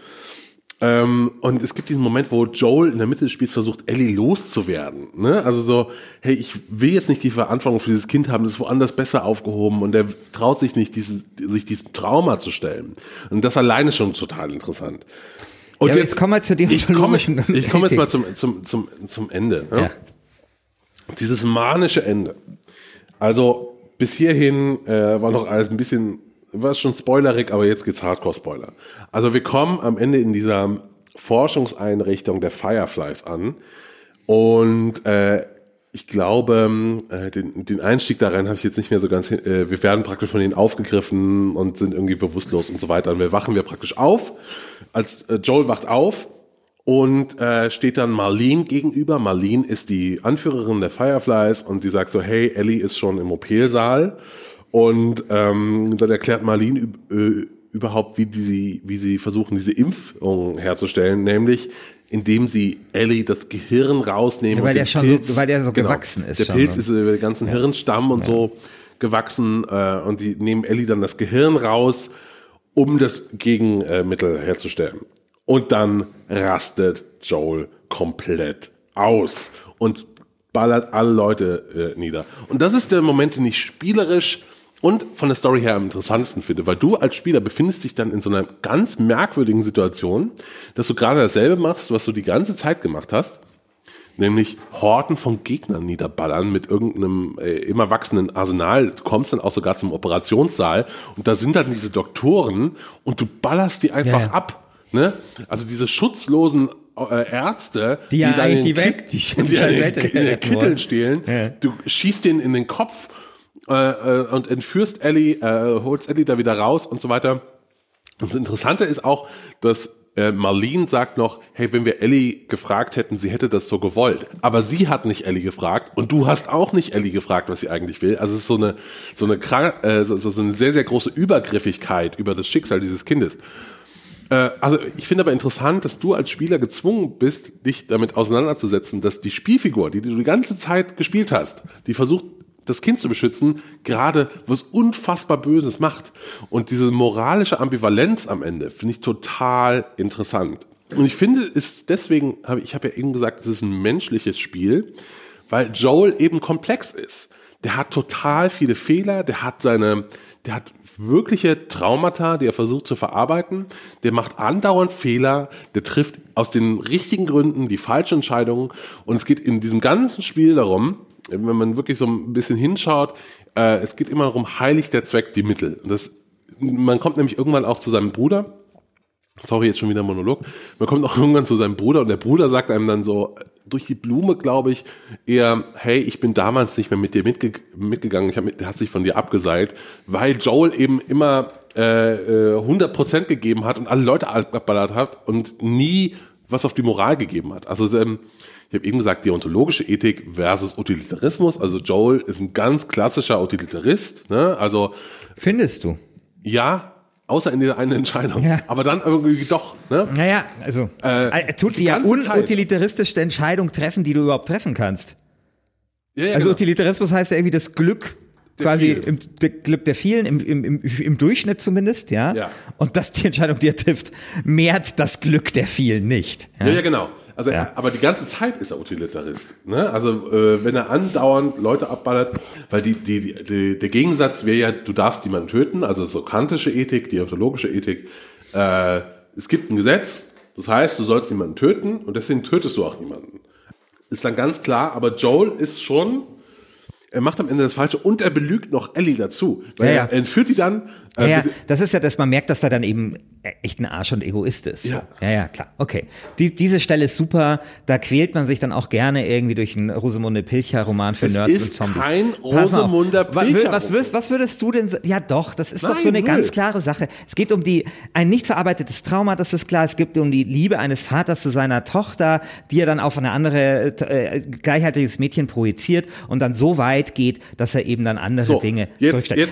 Ähm, und es gibt diesen Moment, wo Joel in der Mitte des Spiels versucht, Ellie loszuwerden. Ne? Also so, hey, ich will jetzt nicht die Verantwortung für dieses Kind haben, das ist woanders besser aufgehoben und er traut sich nicht, dieses, sich diesem Trauma zu stellen. Und das allein ist schon total interessant. Und Ja, aber jetzt kommen wir zu ich komme, deontologischen ich komme jetzt Ethik. mal zum, zum, zum, zum Ende. Ne? Ja. Dieses manische Ende. Also bis hierhin äh, war noch alles ein bisschen, war schon spoilerig, aber jetzt geht's Hardcore-Spoiler. Also wir kommen am Ende in dieser Forschungseinrichtung der Fireflies an und äh, ich glaube, äh, den, den Einstieg da rein habe ich jetzt nicht mehr so ganz. Äh, wir werden praktisch von denen aufgegriffen und sind irgendwie bewusstlos und so weiter. Und wir wachen wir praktisch auf. Als äh, Joel wacht auf und äh, steht dann Marlene gegenüber. Marlene ist die Anführerin der Fireflies und die sagt so, hey, Ellie ist schon im OP-Saal. Und ähm, dann erklärt Marlene äh, überhaupt, wie, die, wie sie versuchen, diese Impfung herzustellen, nämlich indem sie Ellie das Gehirn rausnehmen. Ja, weil und der schon Pilz, so- weil der so genau, gewachsen ist Der schon, Pilz ne? ist über den ganzen Hirnstamm und so gewachsen äh, und die nehmen Ellie dann das Gehirn raus, um das Gegenmittel herzustellen. Und dann rastet Joel komplett aus und ballert alle Leute äh, nieder. Und das ist der Moment, den ich spielerisch und von der Story her am interessantesten finde, weil du als Spieler befindest dich dann in so einer ganz merkwürdigen Situation, dass du gerade dasselbe machst, was du die ganze Zeit gemacht hast, nämlich Horden von Gegnern niederballern mit irgendeinem äh, immer wachsenden Arsenal. Du kommst dann auch sogar zum Operationssaal und da sind dann diese Doktoren und du ballerst die einfach Ja, ja. ab. Ne? Also diese schutzlosen äh, Ärzte, Die ja die den Welt- die die die den retten Kitteln stehlen. Ja. Du schießt den in den Kopf äh, äh, und entführst Ellie, äh, holst Ellie da wieder raus und so weiter. Das Interessante ist auch, dass äh, Marlene sagt noch, hey, wenn wir Ellie gefragt hätten, sie hätte das so gewollt. Aber sie hat nicht Ellie gefragt und du hast auch nicht Ellie gefragt, was sie eigentlich will. Also es ist so eine, so eine, krank, äh, so, so eine sehr, sehr große Übergriffigkeit über das Schicksal dieses Kindes. Äh, also ich finde aber interessant, dass du als Spieler gezwungen bist, dich damit auseinanderzusetzen, dass die Spielfigur, die du die ganze Zeit gespielt hast, die versucht, das Kind zu beschützen, gerade was unfassbar Böses macht. Und diese moralische Ambivalenz am Ende finde ich total interessant. Und ich finde, ist deswegen, habe ich habe ja eben gesagt, es ist ein menschliches Spiel, weil Joel eben komplex ist. Der hat total viele Fehler, der hat seine, der hat wirkliche Traumata, die er versucht zu verarbeiten, der macht andauernd Fehler, der trifft aus den richtigen Gründen die falschen Entscheidungen und es geht in diesem ganzen Spiel darum, wenn man wirklich so ein bisschen hinschaut, äh, es geht immer darum, heiligt der Zweck die Mittel. Das, man kommt nämlich irgendwann auch zu seinem Bruder, sorry, jetzt schon wieder Monolog, man kommt auch irgendwann zu seinem Bruder und der Bruder sagt einem dann so, durch die Blume, glaube ich, eher, hey, ich bin damals nicht mehr mit dir mitge mitgegangen, ich hab mit, der hat sich von dir abgeseilt, weil Joel eben immer äh, äh, 100% gegeben hat und alle Leute abballert hat und nie was auf die Moral gegeben hat. Also ähm, ich habe eben gesagt, deontologische Ethik versus Utilitarismus. Also Joel ist ein ganz klassischer Utilitarist. Ne? Also Findest du? ja, außer in dieser einen Entscheidung. Ja. Aber dann irgendwie doch. Ne? Naja, also Äh, er tut die ja unutilitaristischste Entscheidung treffen, die du überhaupt treffen kannst. Ja, ja, Also genau. Utilitarismus heißt ja irgendwie das Glück Der quasi im der Glück der vielen, im, im, im, im Durchschnitt zumindest, ja? Ja. Und dass die Entscheidung, die er trifft, mehrt das Glück der vielen nicht. Ja, ja, genau. Also, Ja. aber die ganze Zeit ist er Utilitarist. Ne? Also, äh, wenn er andauernd Leute abballert, weil die, die, die, der Gegensatz wäre ja, du darfst niemanden töten, also so kantische Ethik, deontologische Ethik. Äh, es gibt ein Gesetz, das heißt, du sollst niemanden töten und deswegen tötest du auch niemanden. Ist dann ganz klar, aber Joel ist schon, er macht am Ende das Falsche und er belügt noch Ellie dazu. Weil Ja, ja. er entführt die dann. Ja, äh, ja, mit- das ist ja, dass man merkt, dass er dann eben echt ein Arsch und Egoist ist. Ja. ja, ja klar. Okay. Die, diese Stelle ist super. Da quält man sich dann auch gerne irgendwie durch einen Rosamunde Pilcher Roman für Es Nerds und Zombies. kein Wa- Pilcher Was, würdest, was würdest du denn, ja doch, das ist doch so Nein, eine null. ganz klare Sache. Es geht um die, ein nicht verarbeitetes Trauma, das ist klar. Es geht um die Liebe eines Vaters zu seiner Tochter, die er dann auf eine andere, äh, gleichaltriges Mädchen projiziert und dann so weit geht, dass er eben dann andere So, Dinge jetzt- sag, mir,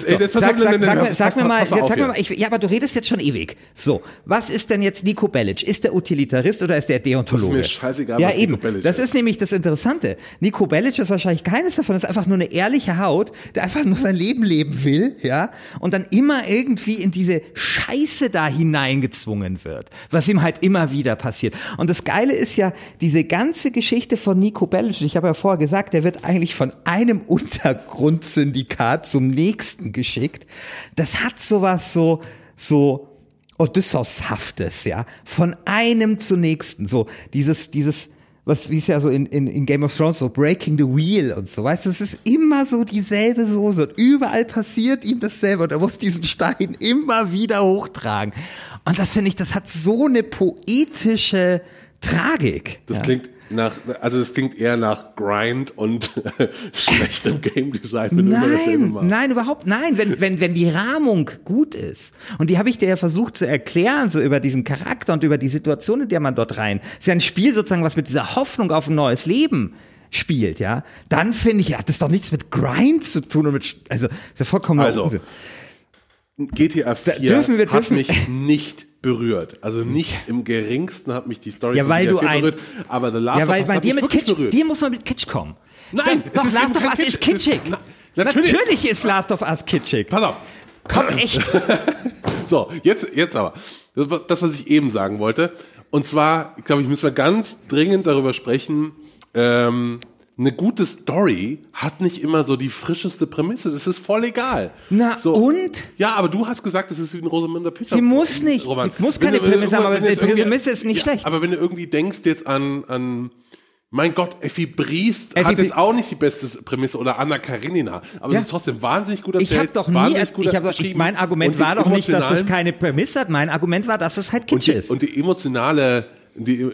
sag pass- mir mal, jetzt sag mir ich, ja, aber du redest jetzt schon ewig. So, was ist denn jetzt Nico Bellic? Ist der Utilitarist oder ist der Deontologe? Das ist mir scheißegal, Ja, eben. Das ist. ist nämlich das Interessante. Nico Bellic ist wahrscheinlich keines davon. Das ist einfach nur eine ehrliche Haut, der einfach nur sein Leben leben will, ja, und dann immer irgendwie in diese Scheiße da hineingezwungen wird, was ihm halt immer wieder passiert. Und das Geile ist ja, diese ganze Geschichte von Nico Bellic, ich habe ja vorher gesagt, der wird eigentlich von einem Untergrundsyndikat zum nächsten geschickt. Das hat sowas so, so, Odysseus-haftes, ja, von einem zum nächsten, so dieses, dieses, was, wie es ja so in, in, in Game of Thrones so Breaking the Wheel und so, weißt du, es ist immer so dieselbe Soße und überall passiert ihm dasselbe und er muss diesen Stein immer wieder hochtragen. Und das finde ich, das hat so eine poetische Tragik. Das ja. klingt nach, also das klingt eher nach Grind und schlechtem Game Design, wenn du immer dasselbe Nein, machst. nein, überhaupt, nein, wenn, wenn, wenn die Rahmung gut ist. Und die habe ich dir ja versucht zu erklären, so über diesen Charakter und über die Situation, in der man dort rein. ist ja ein Spiel sozusagen, was mit dieser Hoffnung auf ein neues Leben spielt, ja. Dann finde ich, hat das doch nichts mit Grind zu tun und mit, also, ist ja vollkommen Also, Unsinn. GTA 4 dürfen wir- hat dürfen- mich nicht berührt. Also nicht im geringsten hat mich die Story Ja, weil du 4 ein- berührt. Aber The Last Ja, of weil Us bei hat dir mich mit Kitsch, berührt. dir muss man mit Kitsch kommen. Nein, das, doch, ist Last of Us ist Kitsch. Ist- kitschig. Na- natürlich. natürlich ist Last of Us kitschig. Pass auf. Komm, echt. So, jetzt, jetzt aber. Das, was ich eben sagen wollte. Und zwar, ich glaube ich, müssen wir ganz dringend darüber sprechen, ähm, eine gute Story hat nicht immer so die frischeste Prämisse. Das ist voll egal. Na, so, und? Ja, aber du hast gesagt, das ist wie ein Rosamunde Pilcher. Sie muss nicht. Roman. Muss keine wenn Prämisse haben, aber die Prämisse ist nicht schlecht. Aber wenn du irgendwie denkst jetzt an, an mein Gott, Effi Briest Effi hat jetzt auch nicht die beste Prämisse oder Anna Karenina, aber Ja. es ist trotzdem wahnsinnig gut Ich erzählt. habe doch nie, ich hab, ich, mein Argument Und war doch nicht, dass das keine Prämisse hat. Mein Argument war, dass es halt und Kitsch die, ist. und die emotionale die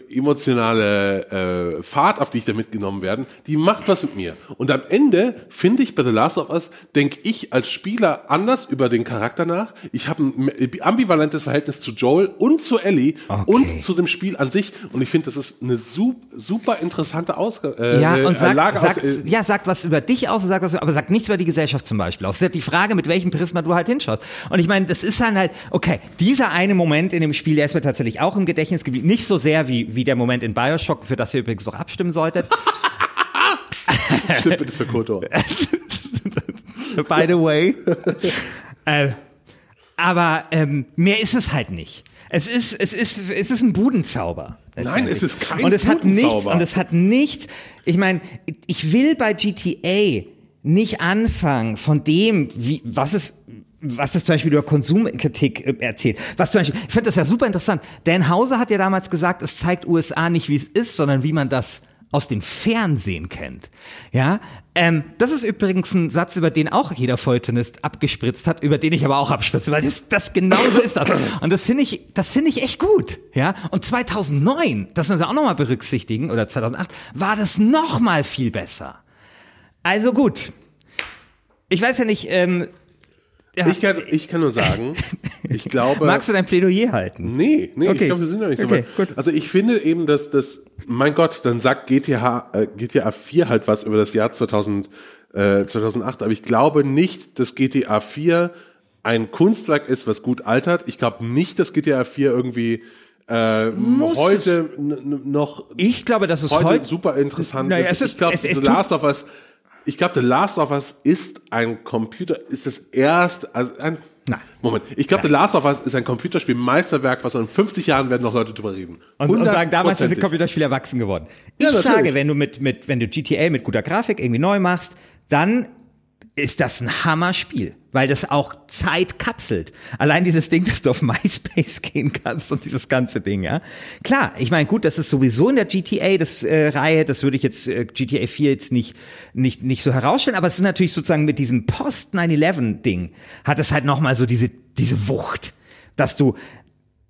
emotionale äh, Fahrt, auf die ich da mitgenommen werden, die macht was mit mir. Und am Ende finde ich bei The Last of Us, denke ich als Spieler anders über den Charakter nach. Ich habe ein ambivalentes Verhältnis zu Joel und zu Ellie Okay. und zu dem Spiel an sich. Und ich finde, das ist eine super, interessante Ausgabe. Äh, Ja, und sagt, Lage sagt, aus, äh, ja, sagt was über dich aus, sagt was, aber sagt nichts über die Gesellschaft zum Beispiel aus. Das ist ja die Frage, mit welchem Prisma du halt hinschaust. Und ich meine, das ist dann halt, okay, dieser eine Moment in dem Spiel, der ist mir tatsächlich auch im Gedächtnis geblieben. Nicht so sehr wie, wie der Moment in Bioshock, für das ihr übrigens noch abstimmen solltet. Stimmt bitte für Kotor. By the way. äh, aber ähm, mehr ist es halt nicht. Es ist, es ist, es ist ein Budenzauber. Nein, es ist kein und es hat nichts, und es hat nichts. Ich meine, ich will bei GTA nicht anfangen von dem, wie, was es, was es zum Beispiel über Konsumkritik äh, erzählt. Was zum Beispiel, ich finde das ja super interessant. Dan Hauser hat ja damals gesagt, es zeigt USA nicht, wie es ist, sondern wie man das aus dem Fernsehen kennt. Ja, ähm, das ist übrigens ein Satz, über den auch jeder Feuilletonist abgespritzt hat, über den ich aber auch abspritze, weil das, das genauso ist das. Und das finde ich, das finde ich echt gut. Ja, und 2009, das müssen wir auch nochmal berücksichtigen, oder 2008, war das noch mal viel besser. Also gut. Ich weiß ja nicht, ähm, ja, Ich kann, ich kann nur sagen, ich glaube. magst du dein Plädoyer halten? Nee, nee, Okay. ich glaube, wir sind ja nicht so Okay, weit. gut. Also ich finde eben, dass das, mein Gott, dann sagt GTA, äh, GTA 4 halt was über das Jahr 2000, äh, 2008, aber ich glaube nicht, dass GTA 4 ein Kunstwerk ist, was gut altert. Ich glaube nicht, dass GTA 4 irgendwie äh, heute noch Ich glaube, dass es heute, heute, super interessant Naja, ist. es ist- Ich glaube, The Last of Us, ich glaube, The Last of Us ist ein Computer, ist das erst, also ein, Nein. Moment, ich glaube, The Last of Us ist ein Computerspiel Meisterwerk, was in 50 Jahren werden noch Leute drüber reden. Und, und sagen, damals sind. Computerspiele erwachsen geworden. Ich Ja, sage, wenn du mit, mit, wenn du GTA mit guter Grafik irgendwie neu machst, dann ist das ein Hammerspiel, weil das auch Zeit kapselt. Allein dieses Ding, dass du auf MySpace gehen kannst und dieses ganze Ding, ja. Klar, ich meine, gut, das ist sowieso in der GTA das äh, Reihe, das würde ich jetzt äh, GTA 4 jetzt nicht nicht nicht so herausstellen, aber es ist natürlich sozusagen mit diesem Post 9/11 Ding hat es halt noch mal so diese diese Wucht, dass du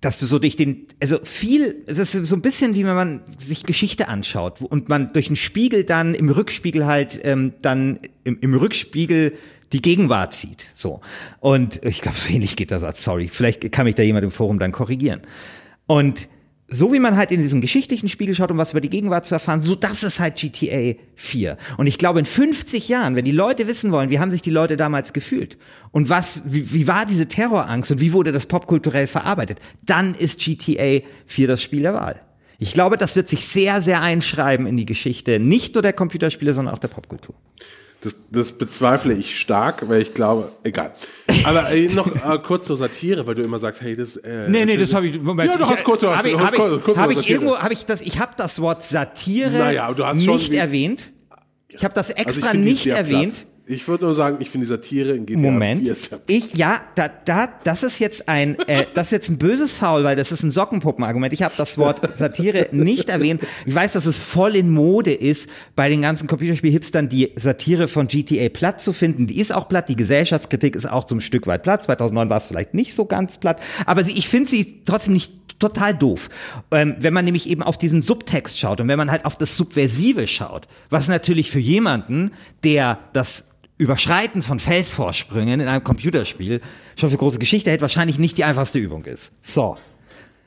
dass du so durch den, also viel, es ist so ein bisschen wie wenn man sich Geschichte anschaut und man durch einen Spiegel dann im Rückspiegel halt ähm, dann im, im Rückspiegel die Gegenwart sieht. So. Und ich glaube, so ähnlich geht Satz, sorry. Vielleicht kann mich da jemand im Forum dann korrigieren. Und so wie man halt in diesen geschichtlichen Spiegel schaut, um was über die Gegenwart zu erfahren, so das ist halt GTA 4. Und ich glaube, in 50 Jahren, wenn die Leute wissen wollen, wie haben sich die Leute damals gefühlt und was, wie, wie war diese Terrorangst und wie wurde das popkulturell verarbeitet, dann ist GTA 4 das Spiel der Wahl. Ich glaube, das wird sich sehr, sehr einschreiben in die Geschichte, nicht nur der Computerspiele, sondern auch der Popkultur. Das, das bezweifle ich stark, weil ich glaube, egal. Aber äh, noch äh, kurz zur Satire, weil du immer sagst, hey, das. Äh, Nee, nee, das habe ich. Moment, Ja, du hast kurz, du hast Habe ich, kurz- hab ich, kurz hab ich irgendwo, habe ich das? Ich habe das Wort Satire Naja, du hast schon nicht wie- erwähnt. Ich habe das Also ich extra die nicht erwähnt. Platt. Ich würde nur sagen, ich finde die Satire in GTA Moment. 4 sehr Ich ja, da, da, das ist jetzt ein, äh, das ist jetzt ein böses Foul, weil das ist ein Sockenpuppenargument. Ich habe das Wort Satire nicht erwähnt. Ich weiß, dass es voll in Mode ist, bei den ganzen Computerspiel-Hipstern die Satire von GTA platt zu finden. Die ist auch platt. Die Gesellschaftskritik ist auch zum Stück weit platt. 2009 war es vielleicht nicht so ganz platt, aber sie, ich finde sie trotzdem nicht total doof. Ähm, wenn man nämlich eben auf diesen Subtext schaut und wenn man halt auf das Subversive schaut, was natürlich für jemanden, der das Überschreiten von Felsvorsprüngen in einem Computerspiel schon für große Geschichte hält, wahrscheinlich nicht die einfachste Übung ist. So.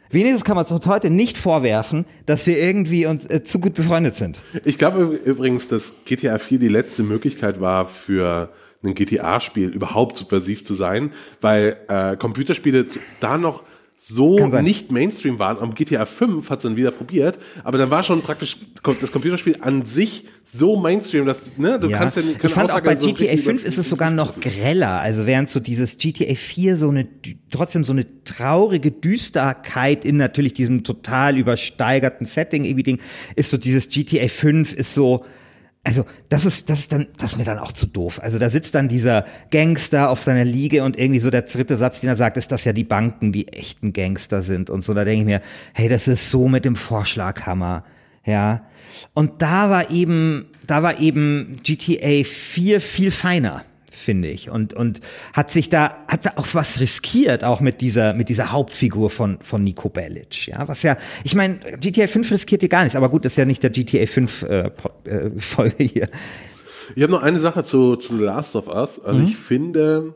Wenigstens kann man uns heute nicht vorwerfen, dass wir irgendwie uns äh, zu gut befreundet sind. Ich glaube übrigens, dass GTA 4 die letzte Möglichkeit war für ein GTA-Spiel überhaupt subversiv zu sein, weil äh, Computerspiele da noch so nicht Mainstream waren. Am GTA 5 hat es dann wieder probiert, aber dann war schon praktisch das Computerspiel an sich so Mainstream, dass ne, du kannst ja nicht ich fand auch Aussage bei so GTA richtig 5 über- ist es sogar noch greller. Also während so dieses GTA 4 so eine trotzdem so eine traurige Düsterkeit in natürlich diesem total übersteigerten Setting irgendwie Ding ist so dieses GTA 5 ist so also das ist das ist dann das ist mir dann auch zu doof. Also da sitzt dann dieser Gangster auf seiner Liege und irgendwie so der dritte Satz, den er sagt, ist, dass ja die Banken die echten Gangster sind und so. Da denke ich mir, hey, das ist so mit dem Vorschlaghammer. Ja. Und da war eben, da war eben GTA 4 viel feiner. Finde ich. Und, und hat sich da, hat da auch was riskiert, auch mit dieser, mit dieser Hauptfigur von, von Nico Bellic. Ja, was ja, ich meine, GTA 5 riskiert hier gar nichts, aber gut, das ist ja nicht der GTA 5 äh, äh, Folge hier. Ich habe noch eine Sache zu, zu The Last of Us. Also Mhm. ich finde,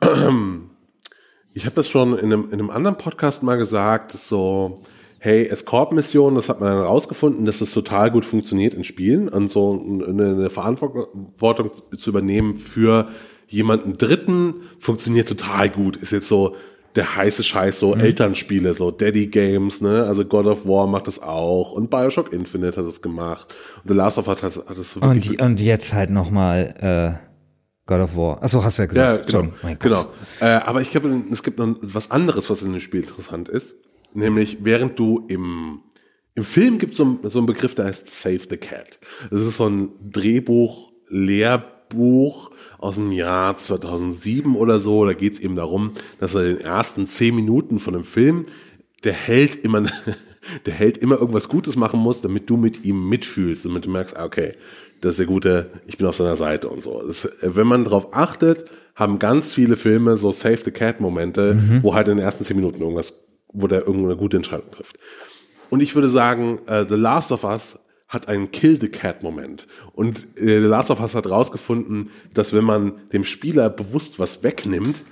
ich habe das schon in einem, in einem anderen Podcast mal gesagt, so, hey, Escort-Mission, das hat man dann rausgefunden, dass es total gut funktioniert in Spielen und so eine, Verantwortung zu übernehmen für jemanden Dritten funktioniert total gut. Ist jetzt so der heiße Scheiß, so Mhm. Elternspiele, so Daddy Games, ne? Also God of War macht das auch und Bioshock Infinite hat es gemacht und The Last of Us hat, hat es Und, die- und jetzt halt nochmal äh, God of War. Achso, hast du ja gesagt. ja, genau. Genau. Äh, aber ich glaube, es gibt noch was anderes, was in dem Spiel interessant ist. Nämlich, während du im, im Film gibt es so, so einen Begriff, der heißt Save the Cat. Das ist so ein Drehbuch, Lehrbuch aus dem Jahr 2007 oder so. Da geht es eben darum, dass er in den ersten zehn Minuten von einem Film der Held immer, der Held immer irgendwas Gutes machen muss, damit du mit ihm mitfühlst, damit du merkst, ah, okay, das ist der Gute, ich bin auf seiner Seite und so. Das, wenn man darauf achtet, haben ganz viele Filme so Save the Cat Momente, wo halt in den ersten zehn Minuten irgendwas, wo der irgendeine gute Entscheidung trifft. Und ich würde sagen, äh, The Last of Us hat einen Kill the Cat Moment. Und äh, The Last of Us hat rausgefunden, dass wenn man dem Spieler bewusst was wegnimmt,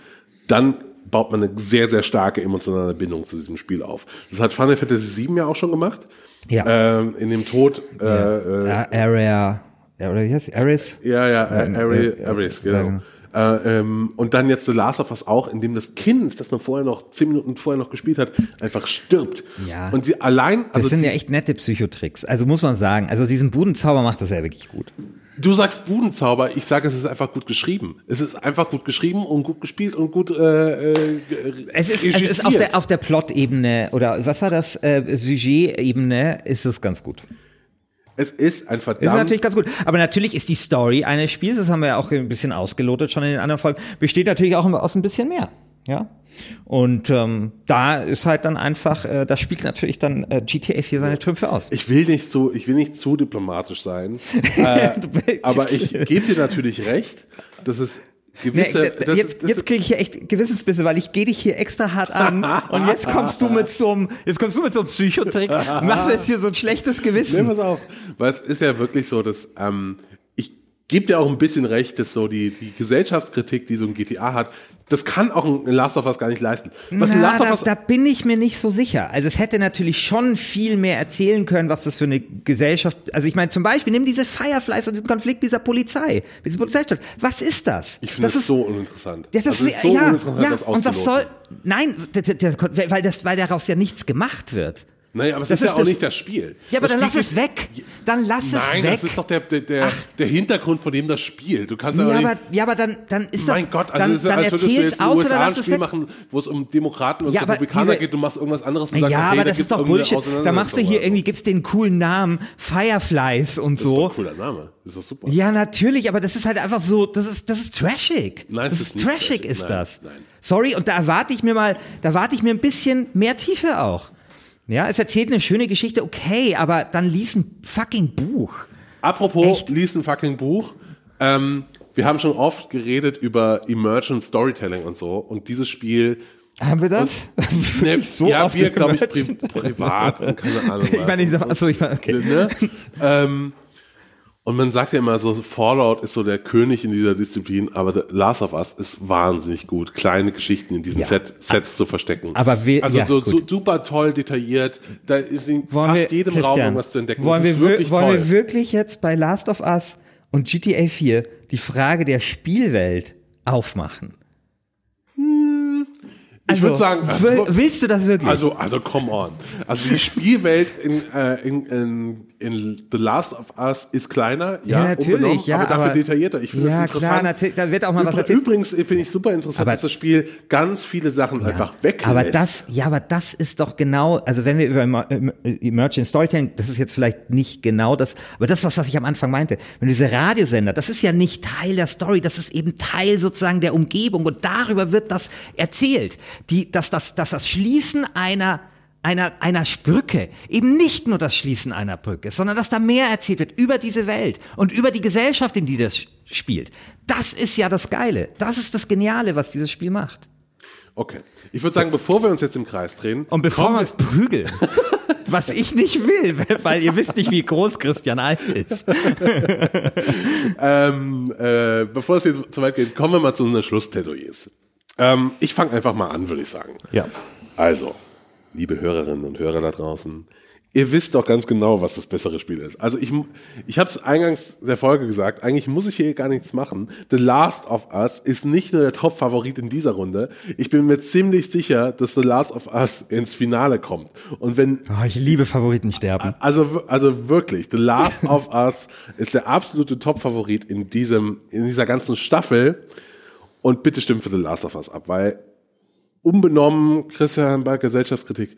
dann baut man eine sehr, sehr starke emotionale Bindung zu diesem Spiel auf. Das hat Final Fantasy VII ja auch schon gemacht. Ja. Ähm, in dem Tod, äh, äh, Ja, Area, ja, oder wie heißt? Ares? ja, ja, äh, äh, Ari, äh, Aris, ja, genau. Äh, ähm, und dann jetzt The Last of Us auch, in dem das Kind, das man vorher noch, zehn Minuten vorher noch gespielt hat, einfach stirbt. Ja. Und die allein, Das also sind die, ja echt nette Psychotricks. Also muss man sagen. Also diesen Budenzauber macht das ja wirklich gut. du sagst Budenzauber, ich sage, es ist einfach gut geschrieben. Es ist einfach gut geschrieben und gut gespielt und gut äh, äh, Es ist, es ist auf der, auf der Plot-Ebene oder was war das, äh, Sujet-Ebene ist es ganz gut. Es ist ein verdammt Ist natürlich ganz gut. Aber natürlich ist die Story eines Spiels, das haben wir ja auch ein bisschen ausgelotet schon in den anderen Folgen, besteht natürlich auch aus ein bisschen mehr. Ja. Und ähm, da ist halt dann einfach, äh, das spielt natürlich dann äh, GTA 4 seine Trümpfe aus. Ich will nicht so, ich will nicht zu diplomatisch sein, äh, aber ich gebe dir natürlich recht, dass es gewisse, Nee, jetzt jetzt kriege ich hier echt Gewissensbisse, weil ich gehe dich hier extra hart an und jetzt kommst du mit so einem, jetzt kommst du mit so einem Psychotrick, machst mir jetzt hier so ein schlechtes Nee, Gewissen. pass auf. Weil es ist ja wirklich so, dass ähm, ich gebe dir auch ein bisschen recht, dass so die, die Gesellschaftskritik, die so ein GTA hat, das kann auch ein Last of Us gar nicht leisten. Was Na, Last of da, Us da bin ich mir nicht so sicher. Also es hätte natürlich schon viel mehr erzählen können, was das für eine Gesellschaft. Also ich meine zum Beispiel nimm diese Fireflies und diesen Konflikt dieser Polizei, dieser Polizeistadt. Was ist das? ich finde das, ist so uninteressant. Ja, das Also ist, so ja, uninteressant, ja, das und das soll, nein, der, der, der, weil das, weil daraus ja nichts gemacht wird. Naja, aber es das ist ja ist auch das- nicht das Spiel. Ja, aber das dann lass Spiel es ist- weg. Dann lass es Nein, weg. das ist doch der, der, der, der Hintergrund, von dem das Spiel. Du kannst ja, ja, auch nicht, aber, ja, aber dann, dann ist das, mein Gott, also dann, es ist ja, dann als würdest du jetzt ein lass es Spiel weg. machen, wo es um Demokraten und Ja, aber Republikaner diese- geht, du machst irgendwas anderes und sagst, Ja, hey, aber da das gibt's ist doch Bullshit. Da machst du hier irgendwie, gibst den coolen Namen Fireflies und Das ist doch so. ein cooler Name. Das ist doch super. Ja, natürlich, aber das ist halt einfach so, das ist, das ist trashig. Nein, das es ist trashig, ist Nein, das. nein. Sorry, und da erwarte ich mir mal, da erwarte ich mir ein bisschen mehr Tiefe auch. Ja, es erzählt eine schöne Geschichte, okay, aber dann lies ein fucking Buch. Apropos, Echt? lies ein fucking Buch. Ähm, wir haben schon oft geredet über Emergent Storytelling und so. Und dieses Spiel. Haben wir das? Ne, Wirklich so ja, oft wir, glaube ich, pri privat und keine Ahnung. Ich meine, ich sag, achso, ich meine, okay. Ne? ähm, und man sagt ja immer so, Fallout ist so der König in dieser Disziplin, aber The Last of Us ist wahnsinnig gut, kleine Geschichten in diesen Ja. Set, Sets zu verstecken. Aber wir- also ja, so, so gut. super toll detailliert, da ist in Wollen fast wir, jedem Raum Christian, irgendwas zu entdecken. Wollen, das wir, wirklich wollen toll. wir wirklich jetzt bei Last of Us und GTA 4 die Frage der Spielwelt aufmachen? ich würde sagen, will, willst du das wirklich? Also, also come on. Also die Spielwelt in, äh, in, in, in The Last of Us ist kleiner, ja, Ja, natürlich, ja, aber dafür aber- detaillierter. Ich finde Ja, das interessant. klar, da wird auch mal was Übr- erzählt. Übrigens finde ich super interessant, Aber- dass das Spiel ganz viele Sachen einfach weglässt. Aber das, ja, aber das ist doch genau, also wenn wir über Emer- Emer- Emergent Storytelling, das ist jetzt vielleicht nicht genau das, aber das ist das, was ich am Anfang meinte. Wenn diese Radiosender, das ist ja nicht Teil der Story, das ist eben Teil sozusagen der Umgebung und darüber wird das erzählt. Die, dass das, dass das Schließen einer einer, einer Brücke, eben nicht nur das Schließen einer Brücke, sondern dass da mehr erzählt wird über diese Welt und über die Gesellschaft, in die das spielt. Das ist ja das Geile. Das ist das Geniale, was dieses Spiel macht. Okay. Ich würde sagen, bevor wir uns jetzt im Kreis drehen. Und bevor wir uns prügeln, was ich nicht will, weil ihr wisst nicht, wie groß Christian alt ist. ähm, äh, bevor es jetzt zu weit geht, kommen wir mal zu unseren Schlussplädoyers. Ähm, ich fange einfach mal an, würde ich sagen. Ja. Also, liebe Hörerinnen und Hörer da draußen, ihr wisst doch ganz genau, was das bessere Spiel ist. Also ich, ich habe es eingangs der Folge gesagt, eigentlich muss ich hier gar nichts machen. The Last of Us ist nicht nur der Top-Favorit in dieser Runde. Ich bin mir ziemlich sicher, dass The Last of Us ins Finale kommt. Und wenn Oh, ich liebe Favoriten sterben. also, also wirklich, The Last of Us ist der absolute Top-Favorit in diesem, in dieser ganzen Staffel. Und bitte stimmt für The Last of Us ab, weil unbenommen, Christian bei Gesellschaftskritik,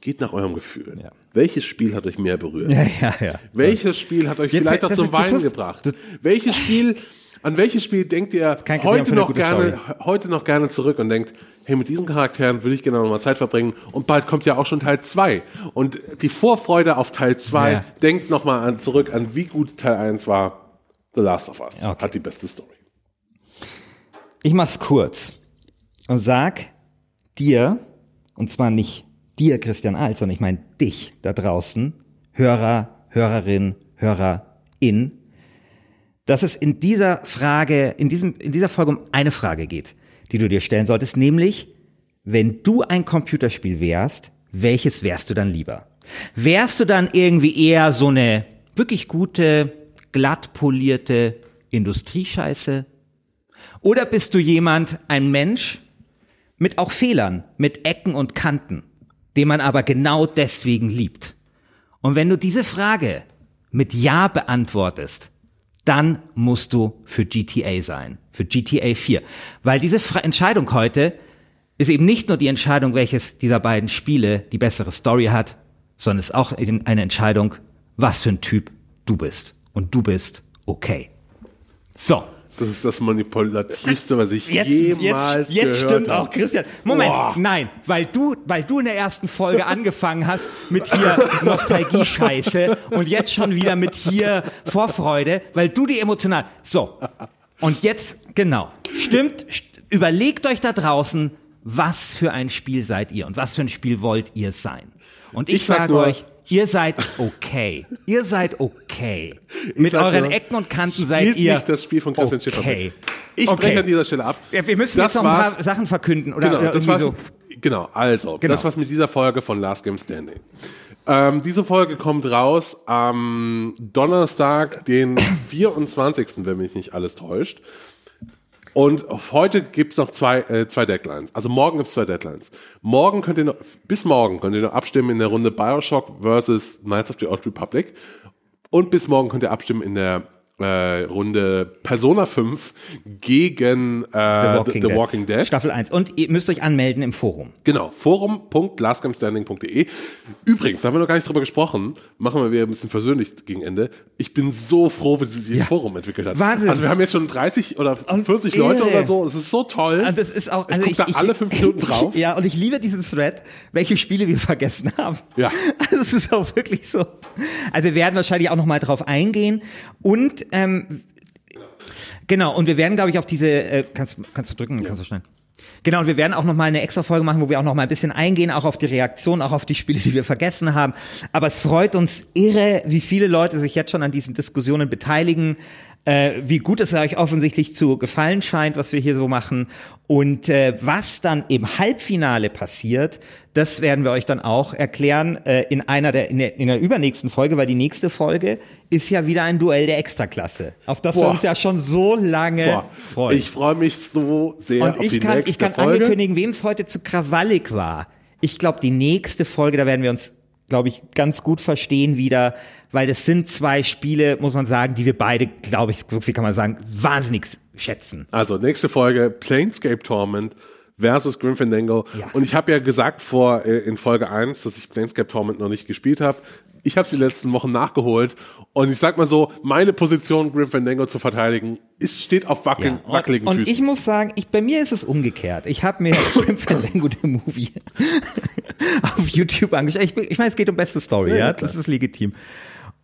geht nach eurem Gefühl. Ja. Welches Spiel hat euch mehr berührt? Ja, ja, ja. Welches Spiel hat euch Jetzt, vielleicht auch zum Weinen tust- gebracht? welches Spiel, an welches Spiel denkt ihr heute noch gerne, heute noch gerne zurück und denkt, hey, mit diesen Charakteren will ich gerne noch mal Zeit verbringen und bald kommt ja auch schon Teil 2. Und die Vorfreude auf Teil 2 Ja. denkt noch mal an, zurück an, wie gut Teil 1 war. The Last of Us Okay. hat die beste Story. Ich mach's kurz und sag dir, und zwar nicht dir, Christian Alt, sondern ich meine dich da draußen, Hörer, Hörerin, Hörerin, dass es in dieser Frage, in diesem, in dieser Folge um eine Frage geht, die du dir stellen solltest, nämlich, wenn du ein Computerspiel wärst, welches wärst du dann lieber? Wärst du dann irgendwie eher so eine wirklich gute, glatt polierte Industriescheiße? Oder bist du jemand, ein Mensch mit auch Fehlern, mit Ecken und Kanten, den man aber genau deswegen liebt? Und wenn du diese Frage mit Ja beantwortest, dann musst du für GTA sein, für GTA 4. Weil diese Fra Entscheidung heute ist eben nicht nur die Entscheidung, welches dieser beiden Spiele die bessere Story hat, sondern ist auch eine Entscheidung, was für ein Typ du bist. Und du bist okay. So. Das ist das manipulativste, was ich Jetzt, jemals jetzt, jetzt gehört stimmt habe. auch Christian. Moment, Boah. nein, weil du, weil du in der ersten Folge angefangen hast mit hier Nostalgie-Scheiße und jetzt schon wieder mit hier Vorfreude, weil du die emotional. So. Und jetzt, genau. Stimmt, st überlegt euch da draußen, was für ein Spiel seid ihr und was für ein Spiel wollt ihr sein. Und ich, Ich sag sage nur- euch, ihr seid okay. Ihr seid okay. Mit euren nur, Ecken und Kanten seid ihr nicht das Spiel von Christian Schiffer okay. mit. Ich Okay. breche an dieser Stelle ab. Ja, wir müssen Das jetzt noch ein paar Sachen verkünden oder, Genau, oder das war's. so. Genau, also, Genau. das war's mit dieser Folge von Last Game Standing. Ähm, diese Folge kommt raus am Donnerstag, den 24., wenn mich nicht alles täuscht. Und heute gibt's noch zwei, äh, zwei Deadlines. Also morgen gibt's zwei Deadlines. Morgen könnt ihr noch, bis morgen könnt ihr noch abstimmen in der Runde Bioshock versus Knights of the Old Republic. Und bis morgen könnt ihr abstimmen in der äh, Runde Persona 5 gegen äh, The, The Walking Dead. Staffel 1. Und ihr müsst euch anmelden im Forum. Genau, forum.lastgamestanding.de. Übrigens, da haben wir noch gar nicht drüber gesprochen, machen wir wieder ein bisschen versöhnlich gegen Ende. Ich bin so froh, wie sich dieses Ja. Forum entwickelt hat. Wahnsinn. Also wir haben jetzt schon 30 oder Und 40 Leute irre. oder so. Es ist so toll. Und das ist auch, also ich guck da alle fünf Minuten drauf. Ja, und ich liebe diesen Thread, welche Spiele wir vergessen haben. Ja. Also es ist auch wirklich so. Also wir werden wahrscheinlich auch nochmal drauf eingehen. Und ähm, genau, und wir werden, glaube ich, auf diese, äh, kannst, kannst du drücken, kannst du schneiden. Genau, und wir werden auch noch mal eine extra Folge machen, wo wir auch noch mal ein bisschen eingehen, auch auf die Reaktion, auch auf die Spiele, die wir vergessen haben. Aber es freut uns irre, wie viele Leute sich jetzt schon an diesen Diskussionen beteiligen, äh, wie gut es euch offensichtlich zu gefallen scheint, was wir hier so machen. Und äh, was dann im Halbfinale passiert, das werden wir euch dann auch erklären äh, in einer der in, der in der übernächsten Folge, weil die nächste Folge ist ja wieder ein Duell der Extraklasse, auf das wir Boah. uns ja schon so lange Boah, freuen. ich freue mich so sehr Und auf ich die kann, nächste ich kann Folge. angekündigen, wem es heute zu krawallig war. Ich glaube, die nächste Folge, da werden wir uns, glaube ich, ganz gut verstehen wieder, weil das sind zwei Spiele, muss man sagen, die wir beide, glaube ich, so viel kann man sagen, wahnsinnig schätzen. Also nächste Folge Planescape Torment versus Grim Fandango. Ja. Und ich habe ja gesagt vor äh, in Folge 1, dass ich Planescape Torment noch nicht gespielt habe. Ich habe sie die letzten Wochen nachgeholt und ich sag mal so, meine Position Grim Fandango zu verteidigen, ist steht auf wackeln, Und, wackeligen und Füßen. ich muss sagen, ich, bei mir ist es umgekehrt. Ich habe mir Grim Fandango the Movie auf YouTube angeschaut. Ich, ich meine, es geht um beste Story, ja, das ist legitim.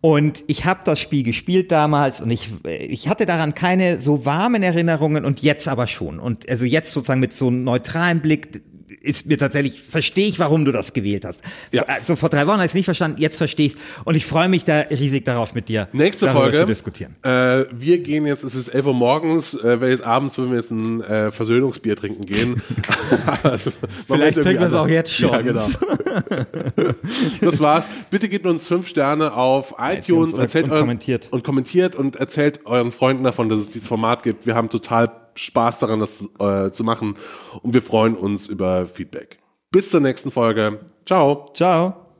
Und ich habe das Spiel gespielt damals und ich, ich hatte daran keine so warmen Erinnerungen und jetzt aber schon. Und also jetzt sozusagen mit so einem neutralen Blick ist mir tatsächlich, verstehe ich, warum du das gewählt hast. Ja. Also vor drei Wochen habe ich es nicht verstanden, jetzt verstehe ich Und ich freue mich da riesig darauf, mit dir Nächste Folge. zu diskutieren. Äh, wir gehen jetzt, es ist 11 Uhr morgens, äh, welches abends würden wir jetzt ein äh, Versöhnungsbier trinken gehen. also, Vielleicht trinken wir es auch jetzt schon. Ja, genau. das war's. Bitte gebt uns fünf Sterne auf iTunes, iTunes und- erzählt und euren, kommentiert. und kommentiert und erzählt euren Freunden davon, dass es dieses Format gibt. Wir haben total Spaß daran, das äh, zu machen und wir freuen uns über Feedback. Bis zur nächsten Folge. Ciao. Ciao.